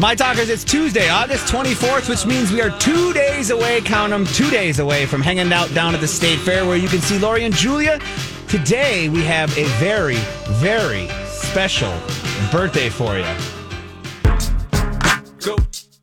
My talkers, it's Tuesday, August 24th, which means we are two days away, count them, two days away from hanging out down at the State Fair where you can see Lori and Julia. Today, we have a very, very special birthday for you. Go,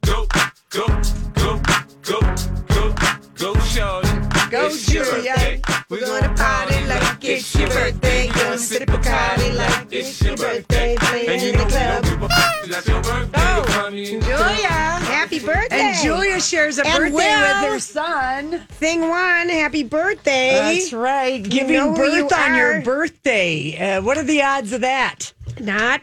go, go, go, go, go, go, shorty. Go, It's your Julia. birthday. We're gonna party like it's your birthday. Gonna sip Bacardi like it's your birthday. Playing And you in the know we club. don't give a f- That's your birthday. Oh, honey. Julia, happy birthday. And Julia shares a And birthday Will. with her son. Thing one, happy birthday. That's right. Giving know who you birth on your birthday. Uh, what are the odds of that? Not,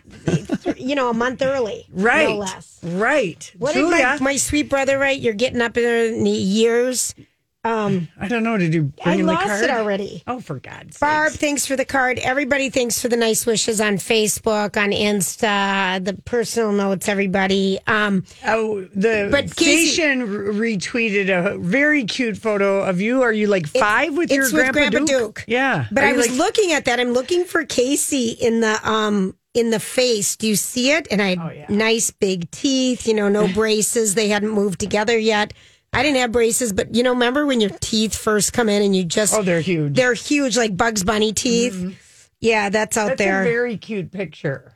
you know, a month early. Right. No less. Right. What Julia, did my, my sweet brother write? You're getting up in the years. Um, I don't know. Did you bring I him the lost card? it already. Oh, for God's sake. Barb, thanks for the card. Everybody, thanks for the nice wishes on Facebook, on Insta, the personal notes, everybody. Um, Oh, the But Casey- station r- retweeted a very cute photo of you. Are you like five with your it's with grandpa, Grandpa Duke? Duke. Yeah. but Are I was like- looking at that. I'm looking for Casey in the um in the face. Do you see it? And I had Oh, yeah. nice big teeth, you know, no braces. They hadn't moved together yet. I didn't have braces, but you know, remember when your teeth first come in and you just Oh, they're huge. they're huge like Bugs Bunny teeth. Yeah, that's out That's there. a very cute picture.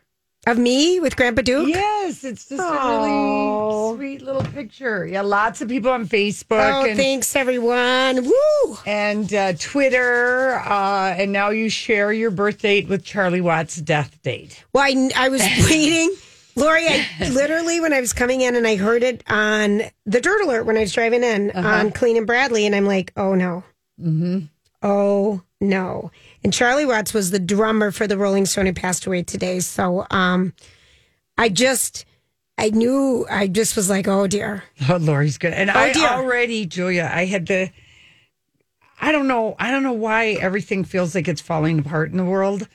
of me with Grandpa Duke. Yes, it's just Aw. a really sweet little picture. Yeah, lots of people on Facebook Oh, and thanks everyone. Woo! and uh, Twitter, uh, and now you share your birth date with Charlie Watt's death date. Well, I, I was waiting. Lori, I literally, when I was coming in and I heard it on the Dirt Alert when I was driving in Uh-huh. on Clean and Bradley, and I'm like, oh no. Mm-hmm. Oh no. And Charlie Watts was the drummer for the Rolling Stone. He passed away today. So um, I just, I knew, I just was like, oh dear. Oh, Lori's good. And I dear. already, Julia, I had the. I don't know. I don't know why everything feels like it's falling apart in the world.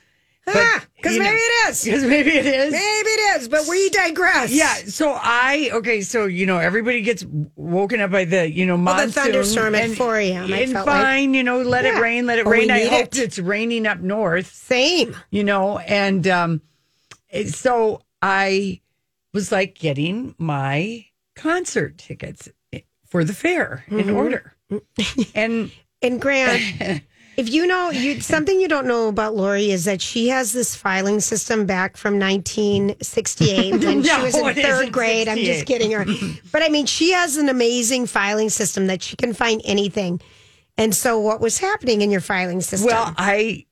Ah, because know- maybe it is. Because maybe it is. Maybe it is, but we digress. Yeah. So I okay. So you know everybody gets woken up by the you know Well, the monsoon thunderstorm at 4 a.m., I And felt like. fine, you know, let Yeah. it rain, let it we rain. I need hope it. it's raining up north. Same. you know and um so i was like getting my concert tickets for the fair in Mm-hmm. order and And Grant, if you know you something you don't know about Lori is that she has this filing system back from 1968 when she was in third grade. I'm just kidding her. But I mean, she has an amazing filing system that she can find anything. And so, what was happening in your filing system? well i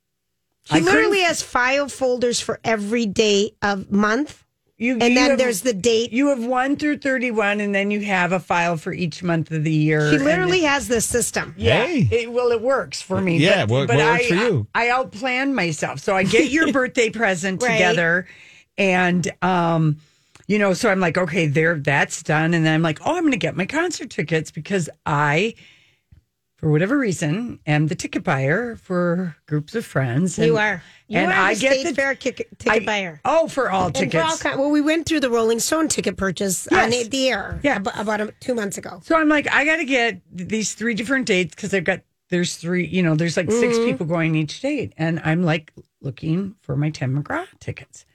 she I literally couldn't- has file folders for every day of month, you and you then have- there's the date. you have 1 through 31 and then you have a file for each month of the year She and- literally has this system. Yeah, Hey. it, well, it works for me. Yeah, but, what- but what I, works for you? I, I outplan myself, so I get your birthday present Right. together, and um, you know, so I'm like, okay, there, that's done, and then I'm like, oh, I'm going to get my concert tickets because I, for whatever reason, am the ticket buyer for groups of friends. You are. You and are I the get state the fair ticket, I- buyer. Oh, for all And for all tickets. kind, well, we went through the Rolling Stone ticket purchase on Yes. the- the air Yeah. ab- about a, two months ago. So I'm like, I got to get these three different dates because I've got there's three, you know, there's like 6 Mm-hmm. people going each date, and I'm like looking for my Tim McGraw tickets,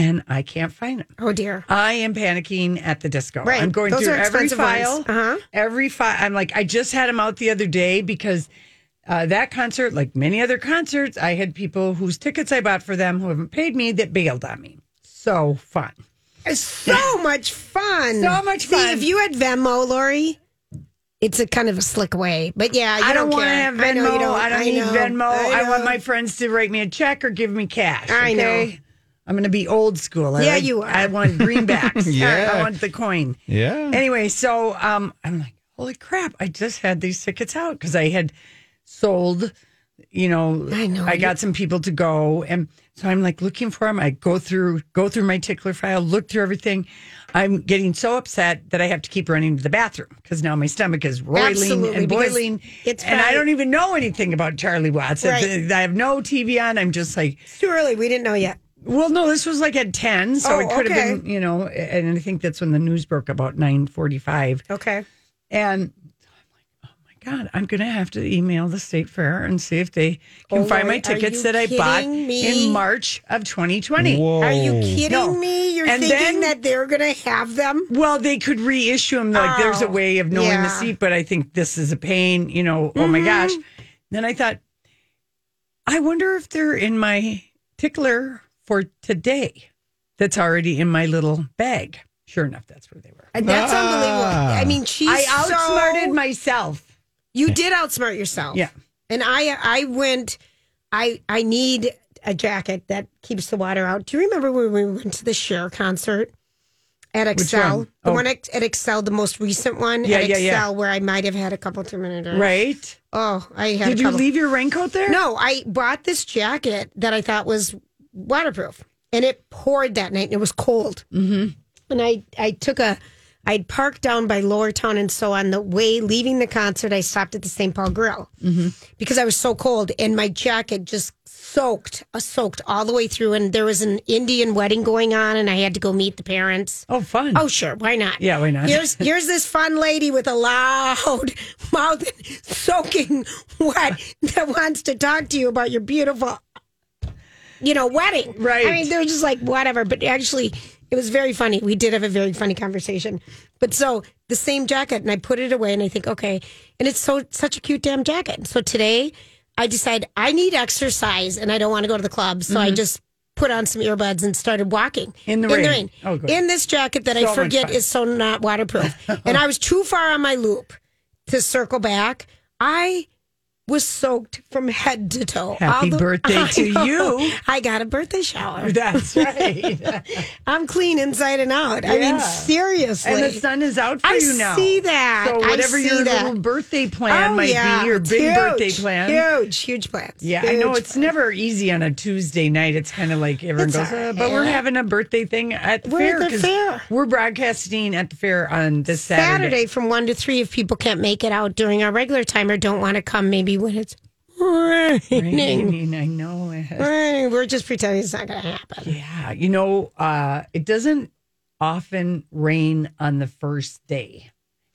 and I can't find them. Oh dear. I am panicking at the disco. Right. I'm going Those through every file. Uh-huh. every file. I'm like, I just had them out the other day because. Uh, that concert, like many other concerts, I had people whose tickets I bought for them who haven't paid me that bailed on me. So fun. It's so much fun. So much fun. See, if you had Venmo, Lori, it's a kind of a slick way. But yeah, you I don't, don't, want to have Venmo. I don't. I don't need know. Venmo. I, want my friends to write me a check or give me cash. I know. I'm going to be old school. I Yeah, like- you are. I want greenbacks. Yeah. I want the coin. Yeah. Anyway, so um, I'm like, holy crap! I just had these tickets out because I had sold. You know, I know. I got some people to go, and so I'm like looking for them. I go through go through my tickler file, look through everything. I'm getting so upset that I have to keep running to the bathroom because now my stomach is roiling Absolutely, and boiling. it's and I don't even know anything about Charlie Watts. Right. I have no TV on. I'm just like, It's too early. We didn't know yet. Well, no, this was like at ten, so Oh, it could okay. have been, you know. And I think that's when the news broke about nine forty-five. Okay. And I'm like, oh my God, I'm going to have to email the state fair and see if they can Oh, find my tickets that I bought me? in March of 2020. Whoa. Are you kidding No. me? You're And thinking then- that they're going to have them? Well, they could reissue them. Like, there's a Oh, way of knowing the seat, but I think this is a pain. You know, oh my gosh. Mm-hmm. Then I thought, I wonder if they're in my tickler for today. That's already in my little bag. Sure enough, that's where they were. And That's Ah. unbelievable. I mean, she's I outsmarted so, myself. You did outsmart yourself. Yeah. And I I went I I need a jacket that keeps the water out. Do you remember when we went to the Cher concert at Xcel? one? The Oh. one at, at Xcel, the most recent one Yeah, at yeah, Xcel yeah. where I might have had a couple two minutes. Right? Oh, I had Did a you leave your raincoat there? No, I bought this jacket that I thought was waterproof, and it poured that night, and it was cold. Mm-hmm. And I, I took a, I'd parked down by Lowertown, and so on the way leaving the concert, I stopped at the St. Paul Grill because I was so cold, and my jacket just soaked, uh, soaked all the way through. And there was an Indian wedding going on, and I had to go meet the parents. Oh, fun. Oh, sure. Why not? Yeah, why not? Here's here's this fun lady with a loud mouth soaking wet that wants to talk to you about your beautiful, you know, wedding. Right. I mean, they're just like whatever. But actually, it was very funny. We did have a very funny conversation. But so the same jacket, and I put it away, and I think, okay, and it's so such a cute damn jacket. So today, I decide I need exercise, and I don't want to go to the club, so I just. Put on some earbuds and started walking Mm-hmm. In the rain. Oh, good. in this jacket that So I forget is so not waterproof. and I was too far on my loop to circle back. I was soaked from head to toe. Happy All birthday I to you. I got a birthday shower. That's right. I'm clean inside and out. I mean, seriously. and the sun is out for I you now. see that. So I whatever your that. little birthday plan Oh, might yeah. be, your It's big huge, birthday plan. Huge, huge plans. Yeah, I know Huge it's never easy on a Tuesday night. It's kind of like everyone It's goes, uh, but we're having a birthday thing at the We're fair at the fair. we're broadcasting at the fair on this Saturday. Saturday. from one to three. If people can't make it out during our regular time or don't want to come, maybe when it's raining. I know. it. Raining. We're just pretending it's not going to happen. Yeah, you know, uh, it doesn't often rain on the first day,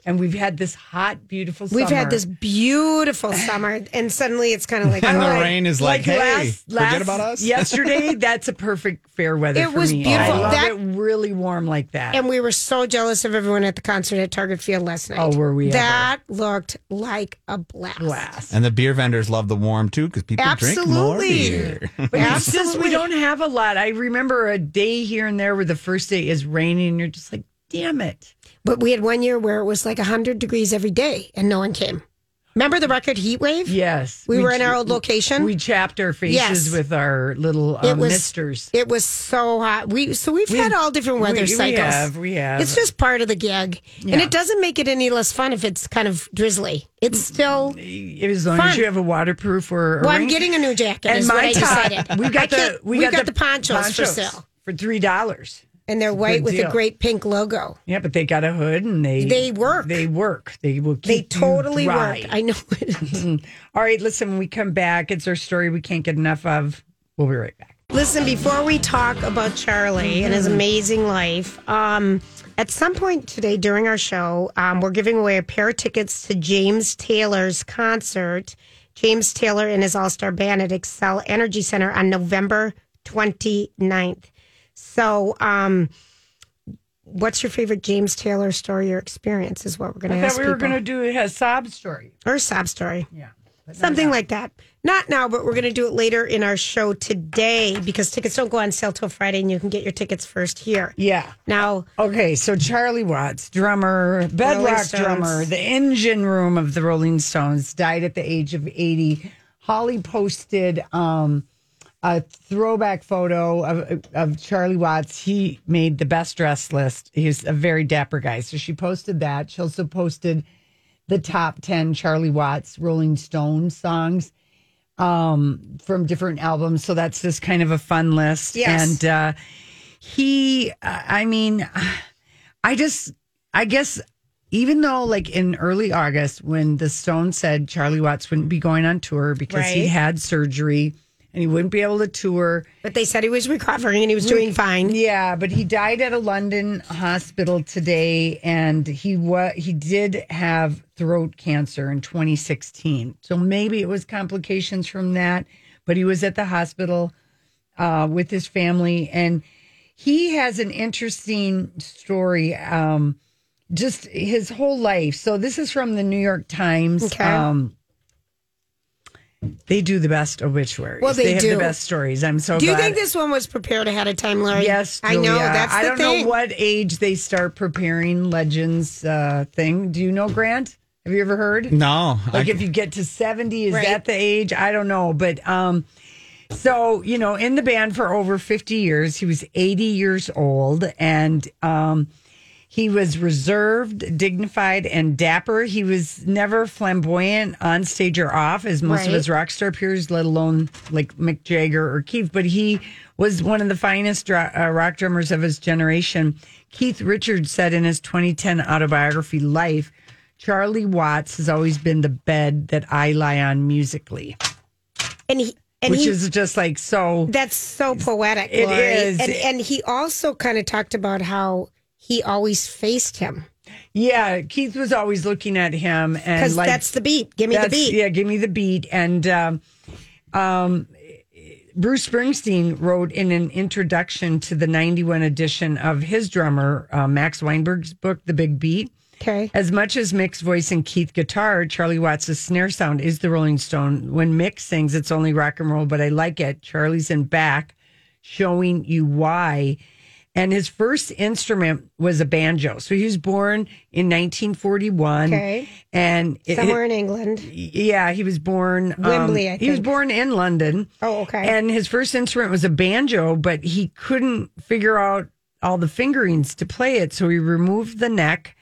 and we've had this hot, beautiful. We've had this beautiful summer, and suddenly it's kind of like And the rain is like, hey, forget about us. Yesterday, that's a perfect fair weather. It for was me. beautiful. I love That- it really warm like that. And we were so jealous of everyone at the concert at Target Field last night. Oh, were we ever. That looked like a blast. Glass. And the beer vendors love the warm too because people drink more Absolutely. beer. But it's just Absolutely. we don't have a lot. I remember a day here and there where the first day is raining, and you're just like, damn it. But we had one year where it was like 100 degrees every day and no one came. Remember the record heat wave? Yes, We, were in our old location. We chapped our faces Yes. with our little it um, was misters. It was so hot. We so we've had all different weather we, we cycles. have, we have. It's just part of the gig, Yeah. and it doesn't make it any less fun if it's kind of drizzly. It's still. as long fun. as you have a waterproof or. A Well, I'm getting a new jacket. and my top, decided. we got the we, got, the ponchos, for sale, for three dollars. And they're white with deal. a great pink logo. Yeah, but they got a hood and they They work. They work. They will. Keep They totally work. I know. it. All right, listen. When we come back, it's our story we can't get enough of. We'll be right back. Listen, before we talk about Charlie and his amazing life, um, at some point today during our show, um, we're giving away a pair of tickets to James Taylor's concert. James Taylor and his All Star Band at Xcel Energy Center on November 29th. So, um, what's your favorite James Taylor story or experience? Is what we're going to I thought we were going to do a sob story. or sob story. Yeah. Something like that. Not now, but we're going to do it later in our show today because tickets don't go on sale till Friday and you can get your tickets first here. Yeah. Now, Okay, so Charlie Watts, drummer, bedrock drummer, the engine room of the Rolling Stones, died at the age of 80. Holly posted um, a throwback photo of, of Charlie Watts. He made the best dressed list. He's a very dapper guy. So she posted that. She also posted the top 10 Charlie Watts Rolling Stones songs um, from different albums. So that's just kind of a fun list. Yes. And uh, he, I mean, I just, I guess, even though like in early August when the Stones said Charlie Watts wouldn't be going on tour because he had surgery and he wouldn't be able to tour. But they said he was recovering and he was doing fine. Yeah, but he died at a London hospital today, and he wa- he did have throat cancer in 2016. So maybe it was complications from that. But he was at the hospital uh, with his family, and he has an interesting story. Um, just his whole life. So this is from the New York Times. Okay. Um, they do the best obituaries. Well, they have do. the best stories. I'm so Do you glad. think this one was prepared ahead of time, Larry? Yes, I know. That's the I don't thing. know what age they start preparing legends uh, thing. Do you know, Grant? Have you ever heard? No. Like I- if you get to seventy, is Right. that the age? I don't know, but um, so you know, in the band for over fifty years, he was eighty years old, and um, he was reserved, dignified, and dapper. He was never flamboyant on stage or off, as most of his rock star peers, let alone like Mick Jagger or Keith. But he was one of the finest uh, rock drummers of his generation. Keith Richards said in his 2010 autobiography, Life, Charlie Watts has always been the bed that I lie on musically, and he and which he, is just like so. that's so poetic. It Lori. is. and and he also kind of talked about how he always faced him Yeah, Keith was always looking at him and because like that's the beat. Give me the beat. Yeah, give me the beat. And um, um, Bruce Springsteen wrote in an introduction to the 91 edition of his drummer, uh, Max Weinberg's book, The Big Beat. Okay. As much as Mick's voice and Keith guitar, Charlie Watts' snare sound is the Rolling Stone. When Mick sings, it's only rock and roll, but I like it. Charlie's in back, showing you why. And his first instrument was a banjo. So he was born in 1941. Okay. And it- Somewhere in England. yeah, he was born um, Wembley, I He was born in London. Oh, okay. And his first instrument was a banjo, but he couldn't figure out all the fingerings to play it, so he removed the neck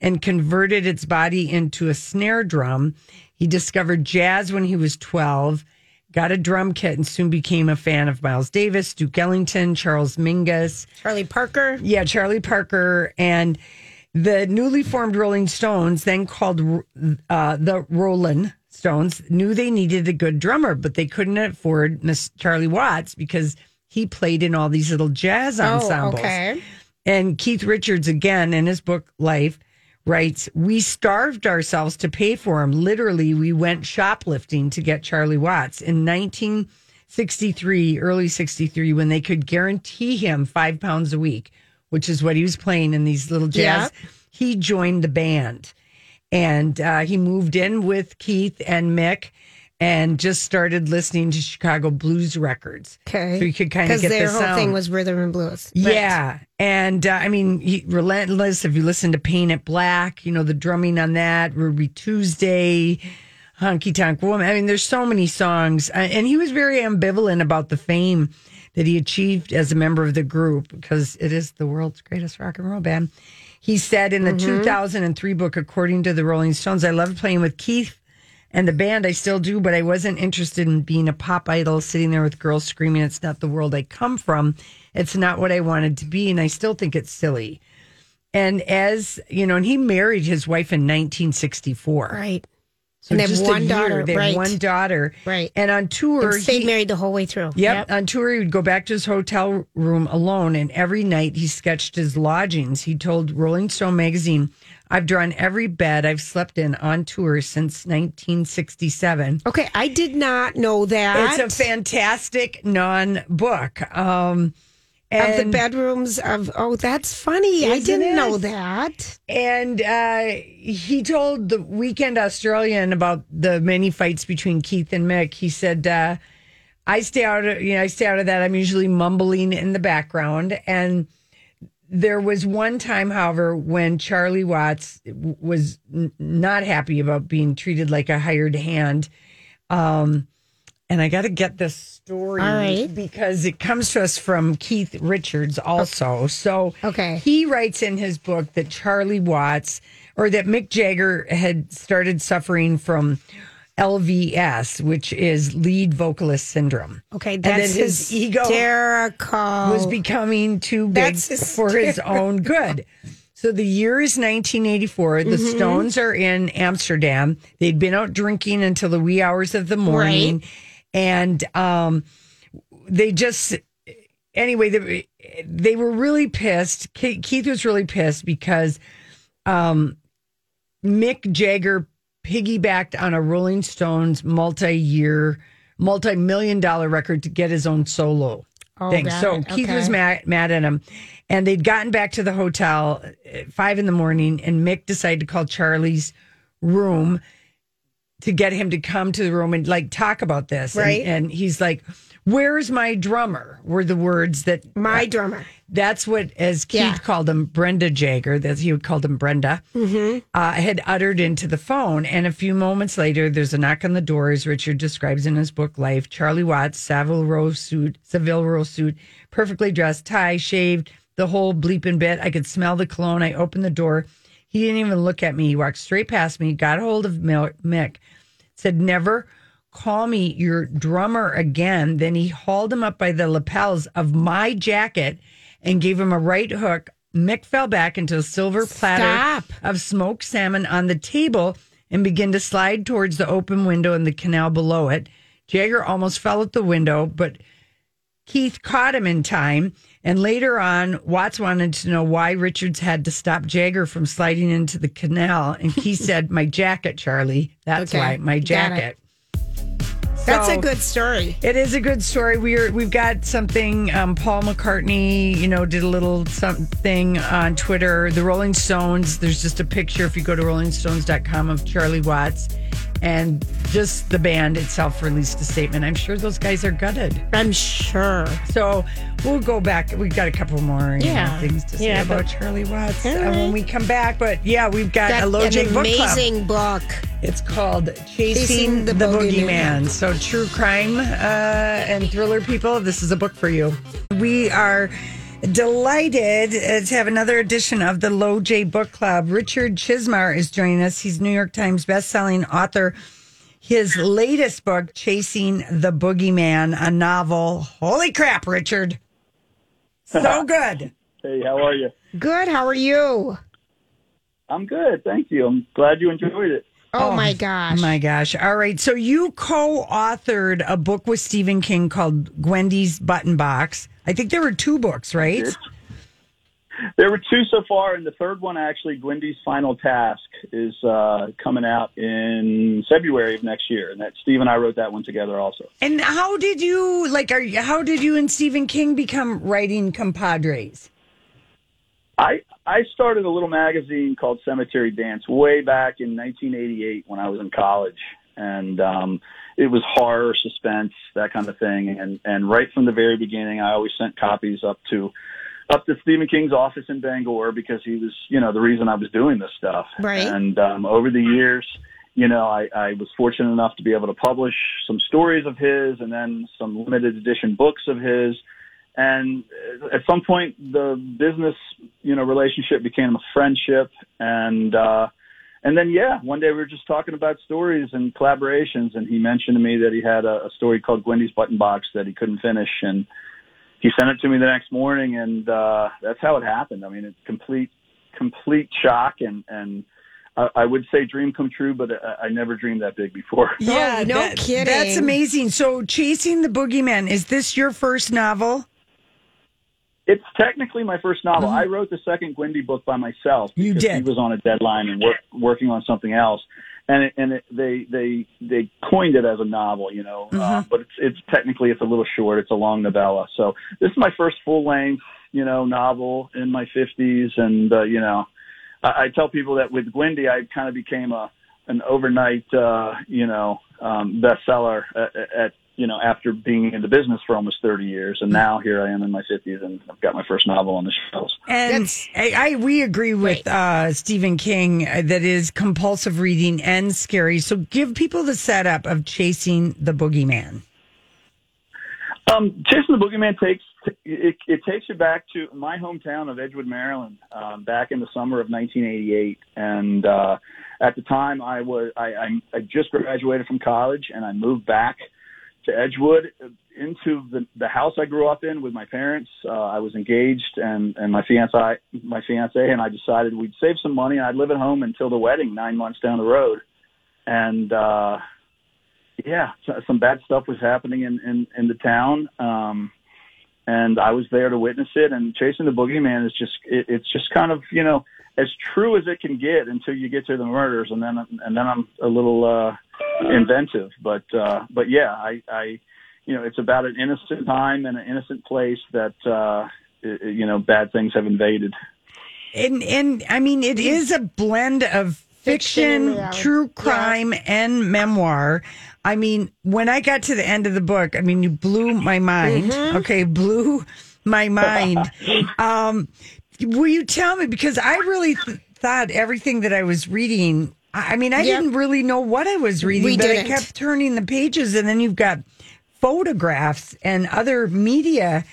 and converted its body into a snare drum. He discovered jazz when he was 12, got a drum kit and soon became a fan of Miles Davis, Duke Ellington, Charles Mingus. Charlie Parker. Yeah, Charlie Parker and the newly formed Rolling Stones, then called uh, the Rolling Stones, knew they needed a good drummer, but they couldn't afford Miss Charlie Watts because he played in all these little jazz ensembles. Oh, okay. And Keith Richards, again, in his book Life, writes, We starved ourselves to pay for him. Literally, we went shoplifting to get Charlie Watts. In 1963, early 63, when they could guarantee him five pounds a week, which is what he was playing in these little jazz, he joined the band. And uh, he moved in with Keith and Mick and just started listening to Chicago blues records. Okay. So you could kind of Because get their the whole sound. thing was rhythm and blues. Right. Yeah. And uh, I mean, he, Relentless, if you listen to Paint It Black, you know, the drumming on that, Ruby Tuesday, Honky Tonk Woman. I mean, there's so many songs. Uh, And he was very ambivalent about the fame that he achieved as a member of the group because it is the world's greatest rock and roll band. He said in the 2003 book, according to the Rolling Stones, I loved playing with Keith and the band. I still do, but I wasn't interested in being a pop idol sitting there with girls screaming, It's not the world I come from. It's not what I wanted to be. And I still think it's silly. And as you know, and he married his wife in 1964. Right. So And they have one year. daughter, They have right. one daughter. Right. And on tour, And stayed he- married the whole way through. Yep. On tour, he would go back to his hotel room alone, and every night he sketched his lodgings. He told Rolling Stone magazine, I've drawn every bed I've slept in on tour since 1967. Okay. I did not know that. It's a fantastic non book. Um, of the bedrooms of oh that's funny i didn't it? know that And uh, he told the Weekend Australian about the many fights between Keith and Mick. He said, uh, "I stay out. Of, you know, I stay out of that. I'm usually mumbling in the background." And there was one time, however, when Charlie Watts was n- not happy about being treated like a hired hand. Um, and I got to get this story right. because it comes to us from Keith Richards also. So Okay. he writes in his book that Charlie Watts or that Mick Jagger had started suffering from LVS, which is lead vocalist syndrome. okay and that's then his ego was becoming too big That's for his own good. So the year is 1984. The Mm-hmm. Stones are in Amsterdam. They'd been out drinking until the wee hours of the morning. and um, they just anyway they, they were really pissed. Keith was really pissed because um, Mick Jagger piggybacked on a Rolling Stones multi-year, multi-million dollar record to get his own solo Oh, thing. So it. Keith Okay. was mad, mad at him, and they'd gotten back to the hotel at five in the morning, and Mick decided to call Charlie's room to get him to come to the room and like talk about this. Right. And, he's like, "Where's my drummer?" Were the words that My drummer. That's what, as Keith Yeah. called him, Brenda Jagger, that he would called him Brenda, uh, had uttered into the phone. And a few moments later, there's a knock on the door, as Richard describes in his book Life. Charlie Watts, Savile Row suit, Savile Row suit, perfectly dressed, tie, shaved, the whole bleeping bit. I could smell the cologne. I opened the door. He didn't even look at me. He walked straight past me, got a hold of Mil- Mick, said, Never call me your drummer again. Then he hauled him up by the lapels of my jacket and gave him a right hook. Mick fell back into a silver platter Stop. of smoked salmon on the table and began to slide towards the open window in the canal below it. Jagger almost fell at the window, but Keith caught him in time. And later on, Watts wanted to know why Richards had to stop Jagger from sliding into the canal. And Keith said, My jacket, Charlie. That's Okay. why, my jacket. That's a good story. It is a good story. We're we've got something. Um, Paul McCartney, you know, did a little something on Twitter. The Rolling Stones. There's just a picture if you go to RollingStones.com of Charlie Watts, and just the band itself released a statement. I'm sure those guys are gutted. I'm sure. So we'll go back. We've got a couple more you know, things to say Yeah, about Charlie Watts All uh, when we come back. But yeah, we've got Got a Low J book amazing book. It's called Chasing, Chasing the, the. So, true crime uh, and thriller people, this is a book for you. We are delighted uh, to have another edition of the Low J Book Club. Richard Chizmar is joining us. He's New York Times bestselling author. His latest book, Chasing the Boogeyman, a novel. Holy crap, Richard. So good. Hey, how are you? Good. How are you? I'm good, thank you. I'm glad you enjoyed it. Oh, my gosh. Oh my gosh. All right. So you co authored a book with Stephen King called Gwendy's Button Box. I think there were two books, right? There were two so far, and the third one, actually, Gwendy's Final Task, is uh, coming out in February of next year, and that Steve and I wrote that one together also. And how did you, like, are you, how did you and Stephen King become writing compadres? I I started a little magazine called Cemetery Dance way back in 1988 when I was in college, and um, it was horror, suspense, that kind of thing. And and right from the very beginning, I always sent copies up to up to Stephen King's office in Bangor because he was, you know, the reason I was doing this stuff. Right. And um, over the years, you know, I, I was fortunate enough to be able to publish some stories of his and then some limited edition books of his. And uh, at some point, the business, you know, relationship became a friendship. And, uh, and then, yeah, one day we were just talking about stories and collaborations, and he mentioned to me that he had a, a story called Gwendy's Button Box that he couldn't finish, and he sent it to me the next morning, and uh, that's how it happened. I mean, it's complete, complete shock, and and I, I would say dream come true, but I, I never dreamed that big before. Yeah, no kidding. That's amazing. So, Chasing the Boogeyman, is this your first novel? It's technically my first novel. I wrote the second Gwendy book by myself. You did. He was on a deadline and work, working on something else, and it, and it, they they they coined it as a novel, you know. Mm-hmm. Uh, but it's it's technically it's a little short. It's a long novella. So this is my first full length, you know, novel in my fifties, and uh, you know, I, I tell people that with Gwendy, I kind of became a an overnight, uh, you know, um, bestseller at, at you know after being in the business for almost thirty years, and now here I am in my fifties, and I've got my first novel on the shelves. And I, I we agree with uh, Stephen King uh, that is compulsive reading and scary. So give people the setup of chasing the boogeyman. Um, Chasing the Boogeyman takes it, it takes you back to my hometown of Edgewood, Maryland, um, back in the summer of 1988, and uh, at the time I was I, I, I just graduated from college and I moved back to Edgewood into the the house I grew up in with my parents. Uh, I was engaged and and my fiance my fiance and I decided we'd save some money and I'd live at home until the wedding nine months down the road, and. uh yeah, so- some bad stuff was happening in in, in the town. Um, and I was there to witness it. And chasing the boogeyman is just it, it's just kind of you know as true as it can get until you get to the murders, and then and then I'm a little uh, inventive. But uh, but yeah, I, I you know it's about an innocent time and an innocent place that uh, you know bad things have invaded. And and I mean, it is a blend of Fiction fiction, true crime, and memoir. I mean, when I got to the end of the book, I mean, you blew my mind. Okay, blew my mind. um, will you tell me because I really th- thought everything that I was reading. I I mean, I Yep. didn't really know what I was reading, We but I didn't. kept turning the pages, and then you've got photographs and other media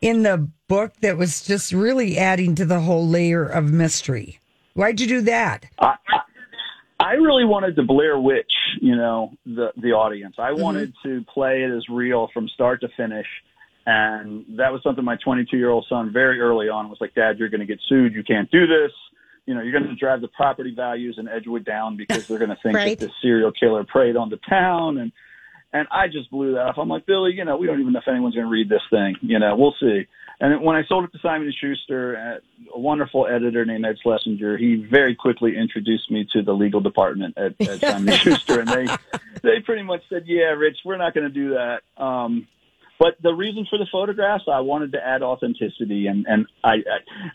in the book that was just really adding to the whole layer of mystery. Why'd you do that? I, I, I really wanted to Blair Witch, you know, the the audience. I Mm-hmm. wanted to play it as real from start to finish, and that was something my 22 year old son very early on was like, "Dad, you're going to get sued. You can't do this. You know, you're going to drive the property values in Edgewood down because they're going to think Right. that this serial killer preyed on the town." And and I just blew that off. I'm like, Billy, you know, we don't even know if anyone's going to read this thing. You know, we'll see. And when I sold it to Simon Schuster, uh, a wonderful editor named Ed Schlesinger, he very quickly introduced me to the legal department at, at Simon Schuster, and they they pretty much said, "Yeah, Rich, we're not going to do that." Um, but the reason for the photographs, I wanted to add authenticity, and and I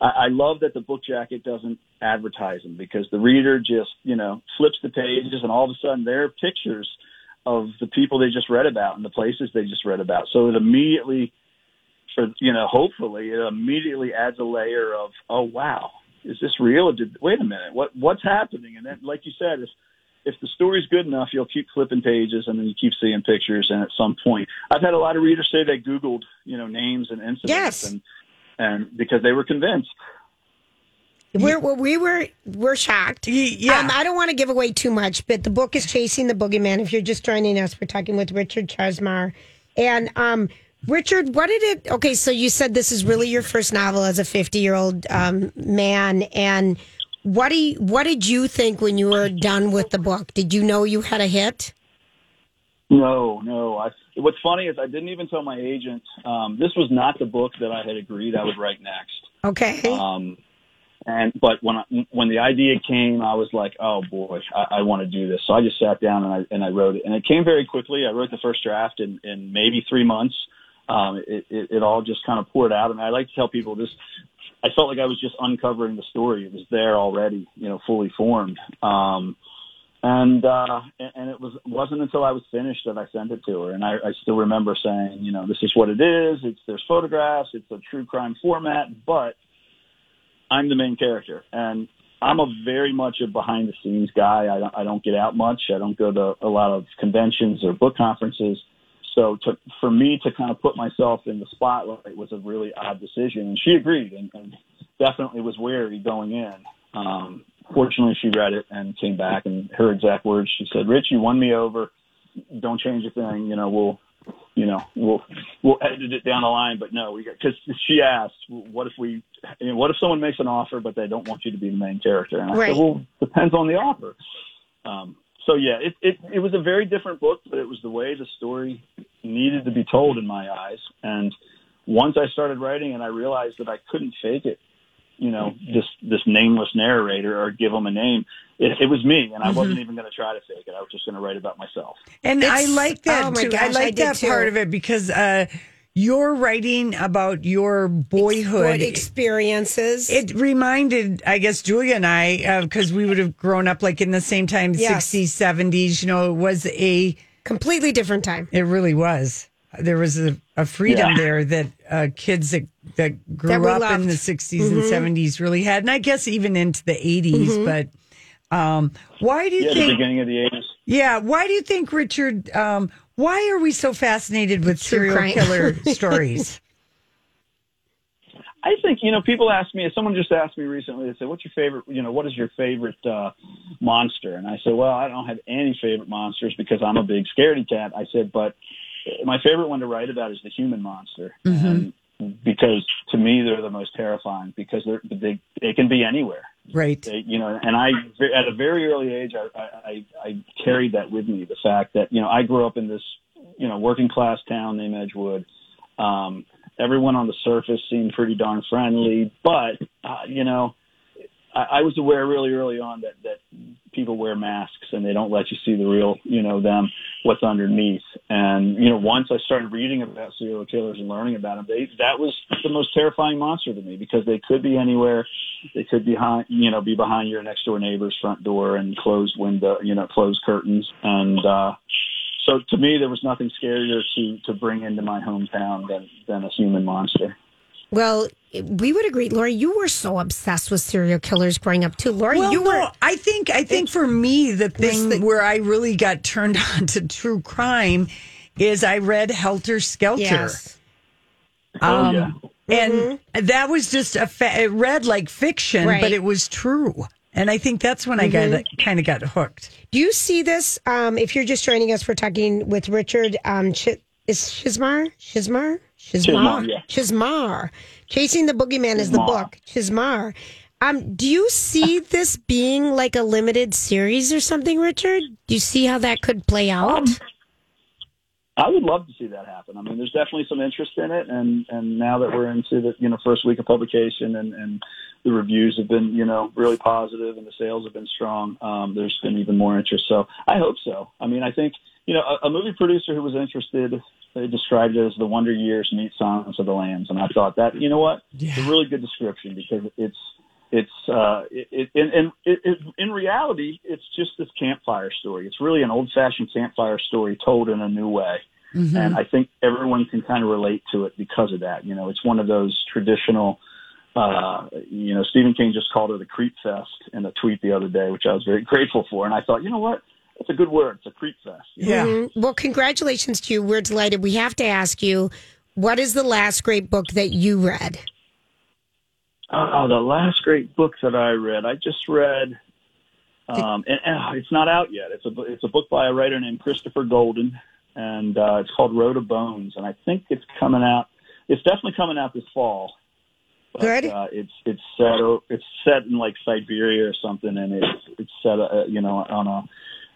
I, I love that the book jacket doesn't advertise them because the reader just you know flips the pages, and all of a sudden there are pictures of the people they just read about and the places they just read about. So it immediately, for you know, hopefully, it immediately adds a layer of, oh wow, is this real? Did, wait a minute, what what's happening? And then, like you said, if if the story's good enough, you'll keep flipping pages and then you keep seeing pictures. And at some point, I've had a lot of readers say they Googled, you know, names and incidents, Yes. and and because they were convinced. We're, we're, we were we're shocked. Yeah. Um, I don't want to give away too much, but the book is Chasing the Boogeyman. If you're just joining us, we're talking with Richard Chizmar. And um, Richard, what did it? Okay, so you said this is really your first novel as a 50 year old um, man, and what do you, what did you think when you were done with the book? Did you know you had a hit? No, no. I, what's funny is I didn't even tell my agent. Um, this was not the book that I had agreed I would write next. Okay, Um, and but when I, when the idea came, I was like, oh boy, I, I want to do this. So I just sat down and I and I wrote it, and it came very quickly. I wrote the first draft in, in maybe three months. Um, it, it, it all just kind of poured out, and I like to tell people this. I felt like I was just uncovering the story. It was there already, you know, fully formed. Um, and uh, and it was wasn't until I was finished that I sent it to her, and I, I still remember saying, you know, this is what it is. It's there's photographs. It's a true crime format, but I'm the main character, and I'm a very much a behind the scenes guy. I don't, I don't get out much. I don't go to a lot of conventions or book conferences. So to, for me to kind of put myself in the spotlight was a really odd decision, and she agreed, and, and definitely was wary going in. Um, fortunately, she read it and came back, and her exact words, she said, "Rich, you won me over. Don't change a thing. You know, we'll." You know, we'll we'll edit it down the line, but no, we got because she asked, "What if we? You know, what if someone makes an offer, but they don't want you to be the main character?" And I Right. said, "Well, depends on the offer." Um, so yeah, it, it it was a very different book, but it was the way the story needed to be told in my eyes. And once I started writing, and I realized that I couldn't fake it, you know, this this nameless narrator or give him a name. It, it was me, and I wasn't even going to try to fake it. I was just going to write about myself. And I like that oh my too. gosh, I I like did that too. part of it because uh, you're writing about your boyhood. What experiences? it reminded, I guess, Julia and I, because we would have grown up like in the same time, Yes. 60s, 70s. You know, it was a, completely different time. it really was. There was a, a freedom Yeah. there that uh, kids that, that grew That we up in the 60s and 70s really had. And I guess even into the 80s. But um, why do you Yeah, the think? beginning of the eighties. Yeah. Why do you think, Richard? Um, why are we so fascinated with True serial crime. killer stories? I think you know people ask me. Someone just asked me recently. They said, "What's your favorite? You know, what is your favorite uh, monster?" And I said, "Well, I don't have any favorite monsters because I'm a big scaredy cat." I said, "But my favorite one to write about is the human monster, and because to me they're the most terrifying because they're they they can be anywhere. Right. You know, and I at a very early age, I, I I carried that with me. The fact that you know I grew up in this you know working class town named Edgewood. Um, everyone on the surface seemed pretty darn friendly, but uh, you know, I, I was aware really early on that that people wear masks and they don't let you see the real, you know, them what's underneath. And you know, once I started reading about serial killers and learning about them, they that was the most terrifying monster to me because they could be anywhere. They could be behind, you know, be behind your next door neighbor's front door and closed window, you know, closed curtains and. uh so to me, there was nothing scarier to to bring into my hometown than than a human monster. Well, we would agree, Lori. You were so obsessed with serial killers growing up too, Lori. Well, you no, were. I think I think for me the thing the- where I really got turned on to true crime is I read Helter Skelter. Yes. Oh yeah. And that was just a fa- it read like fiction, Right. but it was true. And I think that's when I got kind of got hooked. Do you see this? Um, if you're just joining us, we're talking with Richard um, Ch- is Shizmar? Shizmar? Shizmar? Shizmar, yeah. Shizmar. Chasing the Boogeyman is the book. Shizmar. Um, do you see this being like a limited series or something, Richard? Do you see how that could play out? I would love to see that happen. I mean, there's definitely some interest in it, and and now that we're into the you know first week of publication, and and the reviews have been you know really positive, and the sales have been strong. Um, there's been even more interest. So I hope so. I mean, I think you know a, a movie producer who was interested. They described it as the Wonder Years meet Silence of the Lambs, and I thought that you know what, it's a really good description because it's it's uh it, it and, and it, it, in reality it's just this campfire story. It's really an old fashioned campfire story told in a new way. And i think everyone can kind of relate to it because of that. You know it's one of those traditional uh you know stephen king just called it a creep fest in a tweet the other day which i was very grateful for. And i thought you know what that's a good word it's a creep fest you know? Yeah. Mhm. Well, congratulations to you. We're delighted. We have to ask you, what is the last great book that you read? Oh, the last great book that I read, I just read, um, and, and it's not out yet. It's a it's a book by a writer named Christopher Golden, and uh, it's called Road of Bones, and I think it's coming out. It's definitely coming out this fall. But, Good. Uh, it's it's set it's set in like Siberia or something, and it's it's set uh, you know on a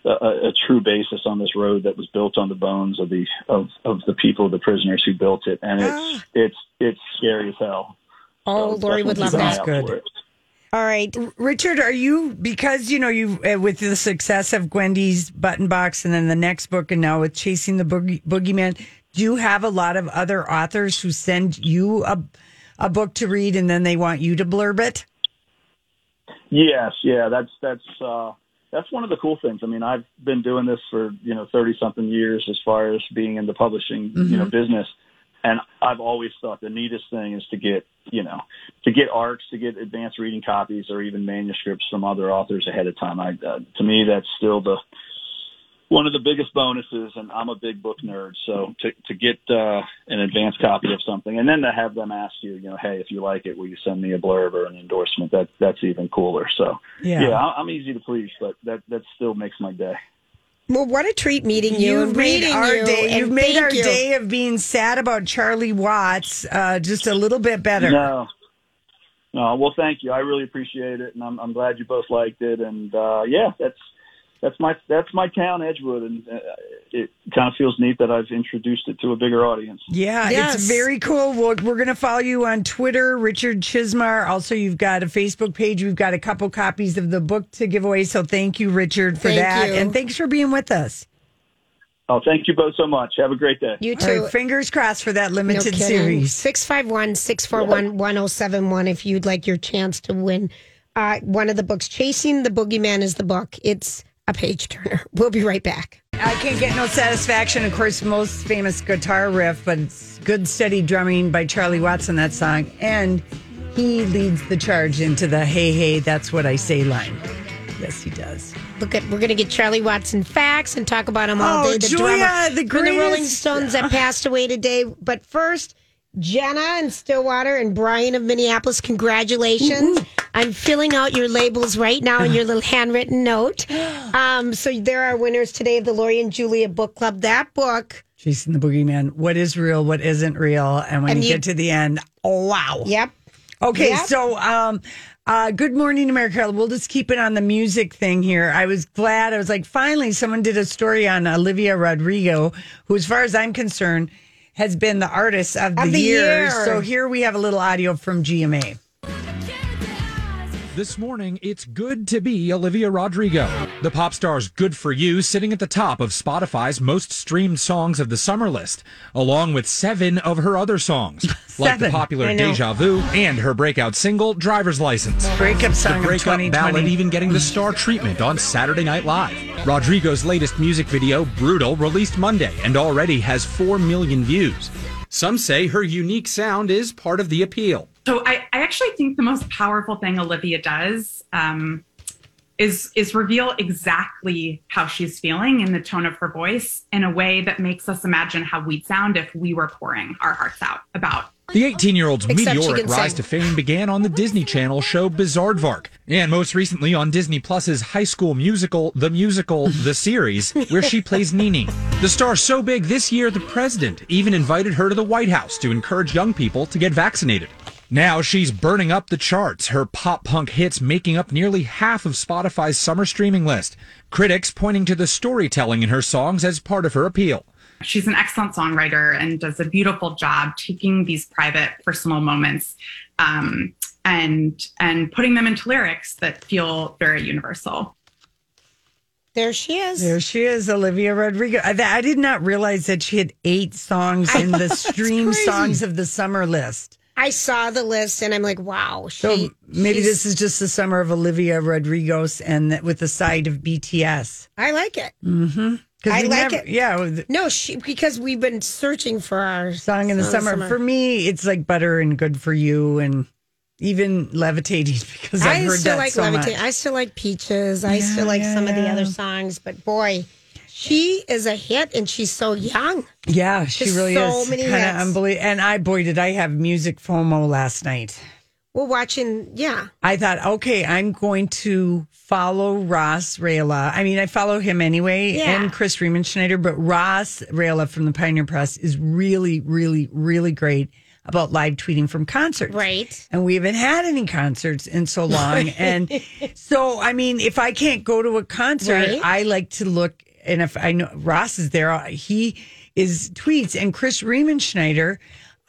a, a true basis on this road that was built on the bones of the of, of the people, the prisoners who built it, and it's it's it's scary as hell. Oh, So Lori would love that. eye out Good. All right. Richard, are you because you know you uh, with the success of Gwendy's Button Box and then the next book and now with Chasing the Boogie, Boogeyman, do you have a lot of other authors who send you a a book to read and then they want you to blurb it? Yes, yeah, that's that's uh that's one of the cool things. I mean, I've been doing this for, you know, 30 something years as far as being in the publishing, you know, business. And I've always thought the neatest thing is to get, you know, to get arcs, to get advanced reading copies or even manuscripts from other authors ahead of time. I, uh, to me, that's still the, one of the biggest bonuses, and I'm a big book nerd. So to to get uh, an advanced copy of something, and then to have them ask you, you know, hey, if you like it, will you send me a blurb or an endorsement? That that's even cooler. So Yeah. yeah, I- I'm easy to please, but that that still makes my day. Well, what a treat meeting you You've and made reading our you. day. You've made our you. day of being sad about Charlie Watts uh, just a little bit better. No. No, well, thank you. I really appreciate it, and I'm, I'm glad you both liked it. And uh, yeah, that's that's my that's my town, Edgewood, and uh, it kind of feels neat that I've introduced it to a bigger audience. Yeah, Yes. it's very cool. We're, we're going to follow you on Twitter, Richard Chizmar. Also, you've got a Facebook page. We've got a couple copies of the book to give away. So thank you, Richard, for Thank that. you. And thanks for being with us. Oh, thank you both so much. Have a great day. You too. right, fingers crossed for that limited kidding. series. 651 641 1071 if you'd like your chance to win uh, one of the books. Chasing the Boogeyman is the book. It's a page turner. We'll be right back. I can't get no satisfaction. Of course, most famous guitar riff, but it's good, steady drumming by Charlie Watts on that song. And he leads the charge into the hey, hey, that's what I say line. Yes, he does. Look at we're going to get Charlie Watson facts and talk about him all Oh, day. The Julia, drummer the from the Rolling Stones that passed away today. But first, Jenna in Stillwater and Brian of Minneapolis, congratulations! I'm filling out your labels right now in your little handwritten note. Um, so there are winners today of the Lori and Julia Book Club. That book, Chasing the Boogeyman. What is real? What isn't real? And when And you, you- get to the end, oh wow. yep. Okay, Yep. so um, Uh, good morning, America. We'll just keep it on the music thing here. I was glad. I was like, finally, someone did a story on Olivia Rodrigo, who, as far as I'm concerned, has been the artist of the, Of the year. year. So here we have a little audio from GMA. This morning, it's good to be Olivia Rodrigo. The pop star's Good For You sitting at the top of Spotify's most streamed songs of the summer list, along with seven of her other songs, like the popular Deja Vu and her breakout single, Driver's License. Breakup The song of breakup 2020. ballad even getting the star treatment on Saturday Night Live. Rodrigo's latest music video, Brutal, released Monday and already has 4 million views. Some say her unique sound is part of the appeal. So I, I actually think the most powerful thing Olivia does um, is is reveal exactly how she's feeling in the tone of her voice in a way that makes us imagine how we'd sound if we were pouring our hearts out about The 18 year old's meteoric rise sing. to fame began on the Disney Channel show Bizaardvark, and most recently on Disney Plus's high school musical, The Musical, The Series, where she plays Nini. The star so big this year, the president even invited her to the White House to encourage young people to get vaccinated. Now she's burning up the charts, her pop punk hits making up nearly half of Spotify's summer streaming list. Critics pointing to the storytelling in her songs as part of her appeal. She's an excellent songwriter and does a beautiful job taking these private personal moments um, and and putting them into lyrics that feel very universal There she is. There she is, Olivia Rodrigo. I, I did not realize that she had eight songs in the stream songs of the summer list. I saw the list and I'm like, wow. So maybe this is just the summer of Olivia Rodrigo's and that with the side of BTS. I like it. Because I like never, it. Yeah, No, she because we've been searching for our song in the of summer. For me, it's like butter and good for you, and even levitating because I've I heard still like so Levitate. much. I still like Peaches. I Yeah, still like yeah, some of the other songs, but boy, she is a hit and she's so young. Yeah, she Just really so is many kind of hits. unbelievable. And I, boy, did I have music FOMO last night. We're watching, yeah. I thought, okay, I'm going to follow Ross Raihala. I mean, I follow him anyway Yeah. and Chris Riemenschneider, but Ross Raihala from the Pioneer Press is really, really, really great about live tweeting from concerts. Right. And we haven't had any concerts in so long. and so, I mean, if I can't go to a concert, Right. I like to look. And if I know Ross is there, he is tweets. And Chris Riemenschneider,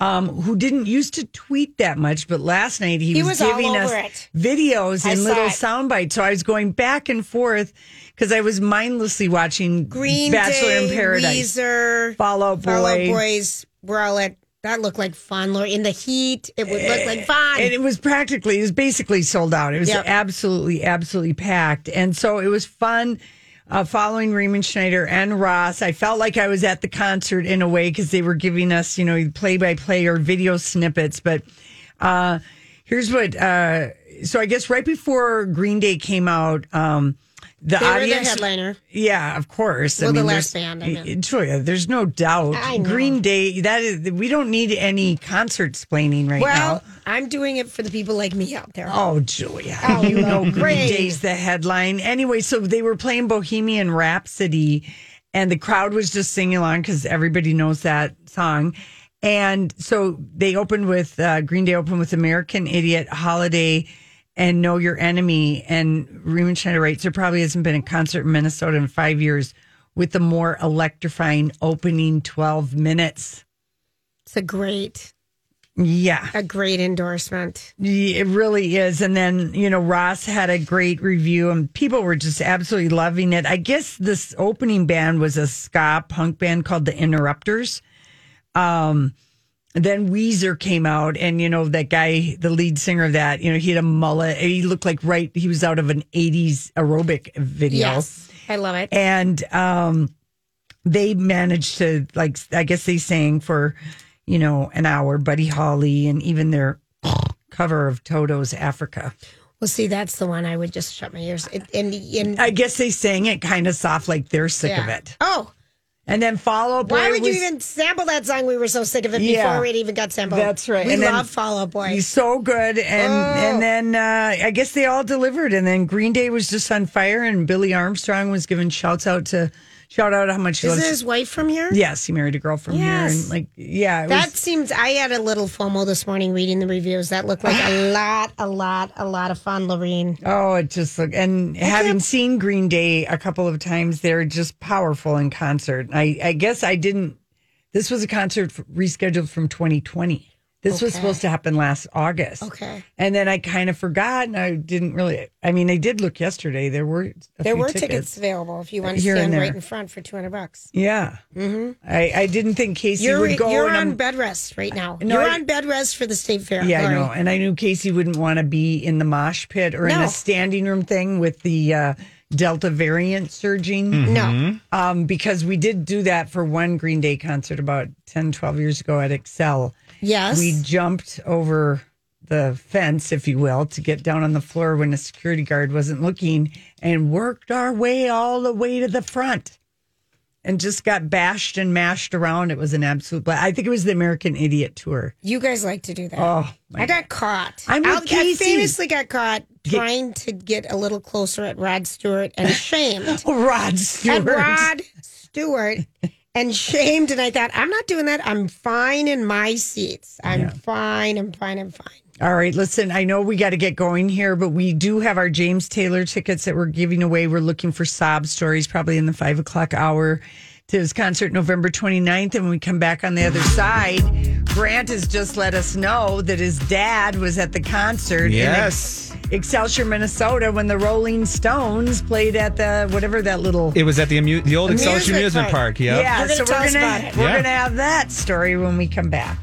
um, who didn't used to tweet that much, but last night he, He was, was giving us it. videos I in little sound bites. So I was going back and forth because I was mindlessly watching Green Bachelor Day, in Paradise. Weezer, Fall Out Fall Out Boy. Boys. We're all at that looked like fun. In the heat, it would look like fun. And it was practically, it was basically sold out. It was Yep. absolutely, absolutely packed. And so it was fun uh, following Riemenschneider and Ross. I felt like I was at the concert in a way because they were giving us, you know, play by play or video snippets. But uh, here's what, uh, so I guess right before Green Day came out, um, the they were the headliner. yeah, of course. Well, the last band, I. Julia, there's no doubt. I. Green Day, that is, we don't need any concert explaining right now. Well, I'm doing it for the people like me out there. Oh, Julia. Oh, you know Green. Day's the headline. Anyway, so they were playing Bohemian Rhapsody and the crowd was just singing along because everybody knows that song. And so they opened with uh, Green Day opened with American Idiot, Holiday, and Know Your Enemy. And Riemenschneider writes, there probably hasn't been a concert in Minnesota in five years with the more electrifying opening 12 minutes. It's a great, Yeah. a great endorsement. Yeah, It really is. And then, you know, Ross had a great review and people were just absolutely loving it. I guess this opening band was a ska punk band called the Interrupters. Um, then Weezer came out and, you know, that guy, the lead singer of that, you know, he had a mullet. He looked like right, he was out of an 80s aerobic video Yes, I love it. and um they managed to like i guess they sang for you know an hour buddy holly and even their cover of toto's africa Well, see, that's the one I would just shut my ears. It, and, and i guess they sang it kind of soft like they're sick of it Oh, and then follow Boy why would was, you even sample that song? We were so sick of it Yeah. before it even got sampled. That's right. We And love Fall Out Boy. He's so good, and Oh. and then uh, I guess they all delivered, and then Green Day was just on fire, and Billie Armstrong was giving shouts out to shout out how much he loves. Is loves. his wife from here? yes, he married a girl from here, Yes. and like, yeah, it That was, seems. I had a little FOMO this morning reading the reviews. That looked like a lot, a lot, a lot of fun, Lorene. Oh, it just look and having seen Green Day a couple of times, they're just powerful in concert. I, I guess I didn't. This was a concert f- rescheduled from 2020. This was supposed to happen last August. Okay. and then I kind of forgot, and I didn't really. I mean, I did look yesterday. There were a There were tickets. available if you want to stand right in front for two hundred bucks. Yeah, mm-hmm. I, I didn't think Casey You're would go. you're on I'm- bed rest right now. No, you're I- on bed rest for the state fair. Yeah, I know. And I knew Casey wouldn't want to be in the mosh pit or in No. a standing room thing with the uh, Delta variant surging. No. Um, because we did do that for one Green Day concert about 10, 12 years ago at Xcel. Yes. We jumped over the fence, if you will, to get down on the floor when a security guard wasn't looking and worked our way all the way to the front and just got bashed and mashed around. It was an absolute blast. I think it was the American Idiot Tour. You guys like to do that. Oh, I got caught. I'm with I'll- I famously got caught trying to get a little closer at Rod Stewart and shamed. Oh, Rod at Stewart. Rod Stewart and shamed. And I thought, I'm not doing that. I'm fine in my seats. I'm fine. I'm fine. I'm fine. All right, listen, I know we got to get going here, but we do have our James Taylor tickets that we're giving away. We're looking for sob stories probably in the five o'clock hour to his concert November 29th. And when we come back on the other side, Grant has just let us know that his dad was at the concert in Yes. Excelsior, Minnesota when the Rolling Stones played at the whatever that little. It was at the, amu- the old Excelsior Amusement Amusement park. Park. Yep. Yeah, You're gonna so we're gonna we're Yeah. gonna have that story when we come back.